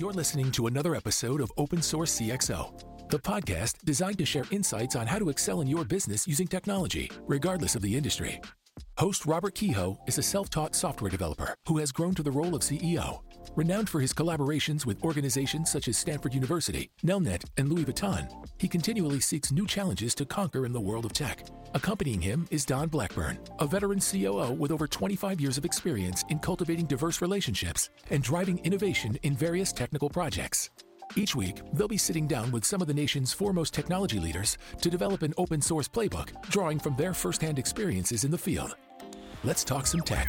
You're listening to another episode of Open Source CXO, the podcast designed to share insights on how to excel in your business using technology, regardless of the industry. Host Robert Kehoe is a self taught software developer who has grown to the role of CEO. Renowned for his collaborations with organizations such as Stanford University, Nelnet, and Louis Vuitton, he continually seeks new challenges to conquer in the world of tech. Accompanying him is Don Blackburn, a veteran COO with over 25 years of experience in cultivating diverse relationships and driving innovation in various technical projects. Each week, they'll be sitting down with some of the nation's foremost technology leaders to develop an open source playbook drawing from their firsthand experiences in the field. Let's talk some tech.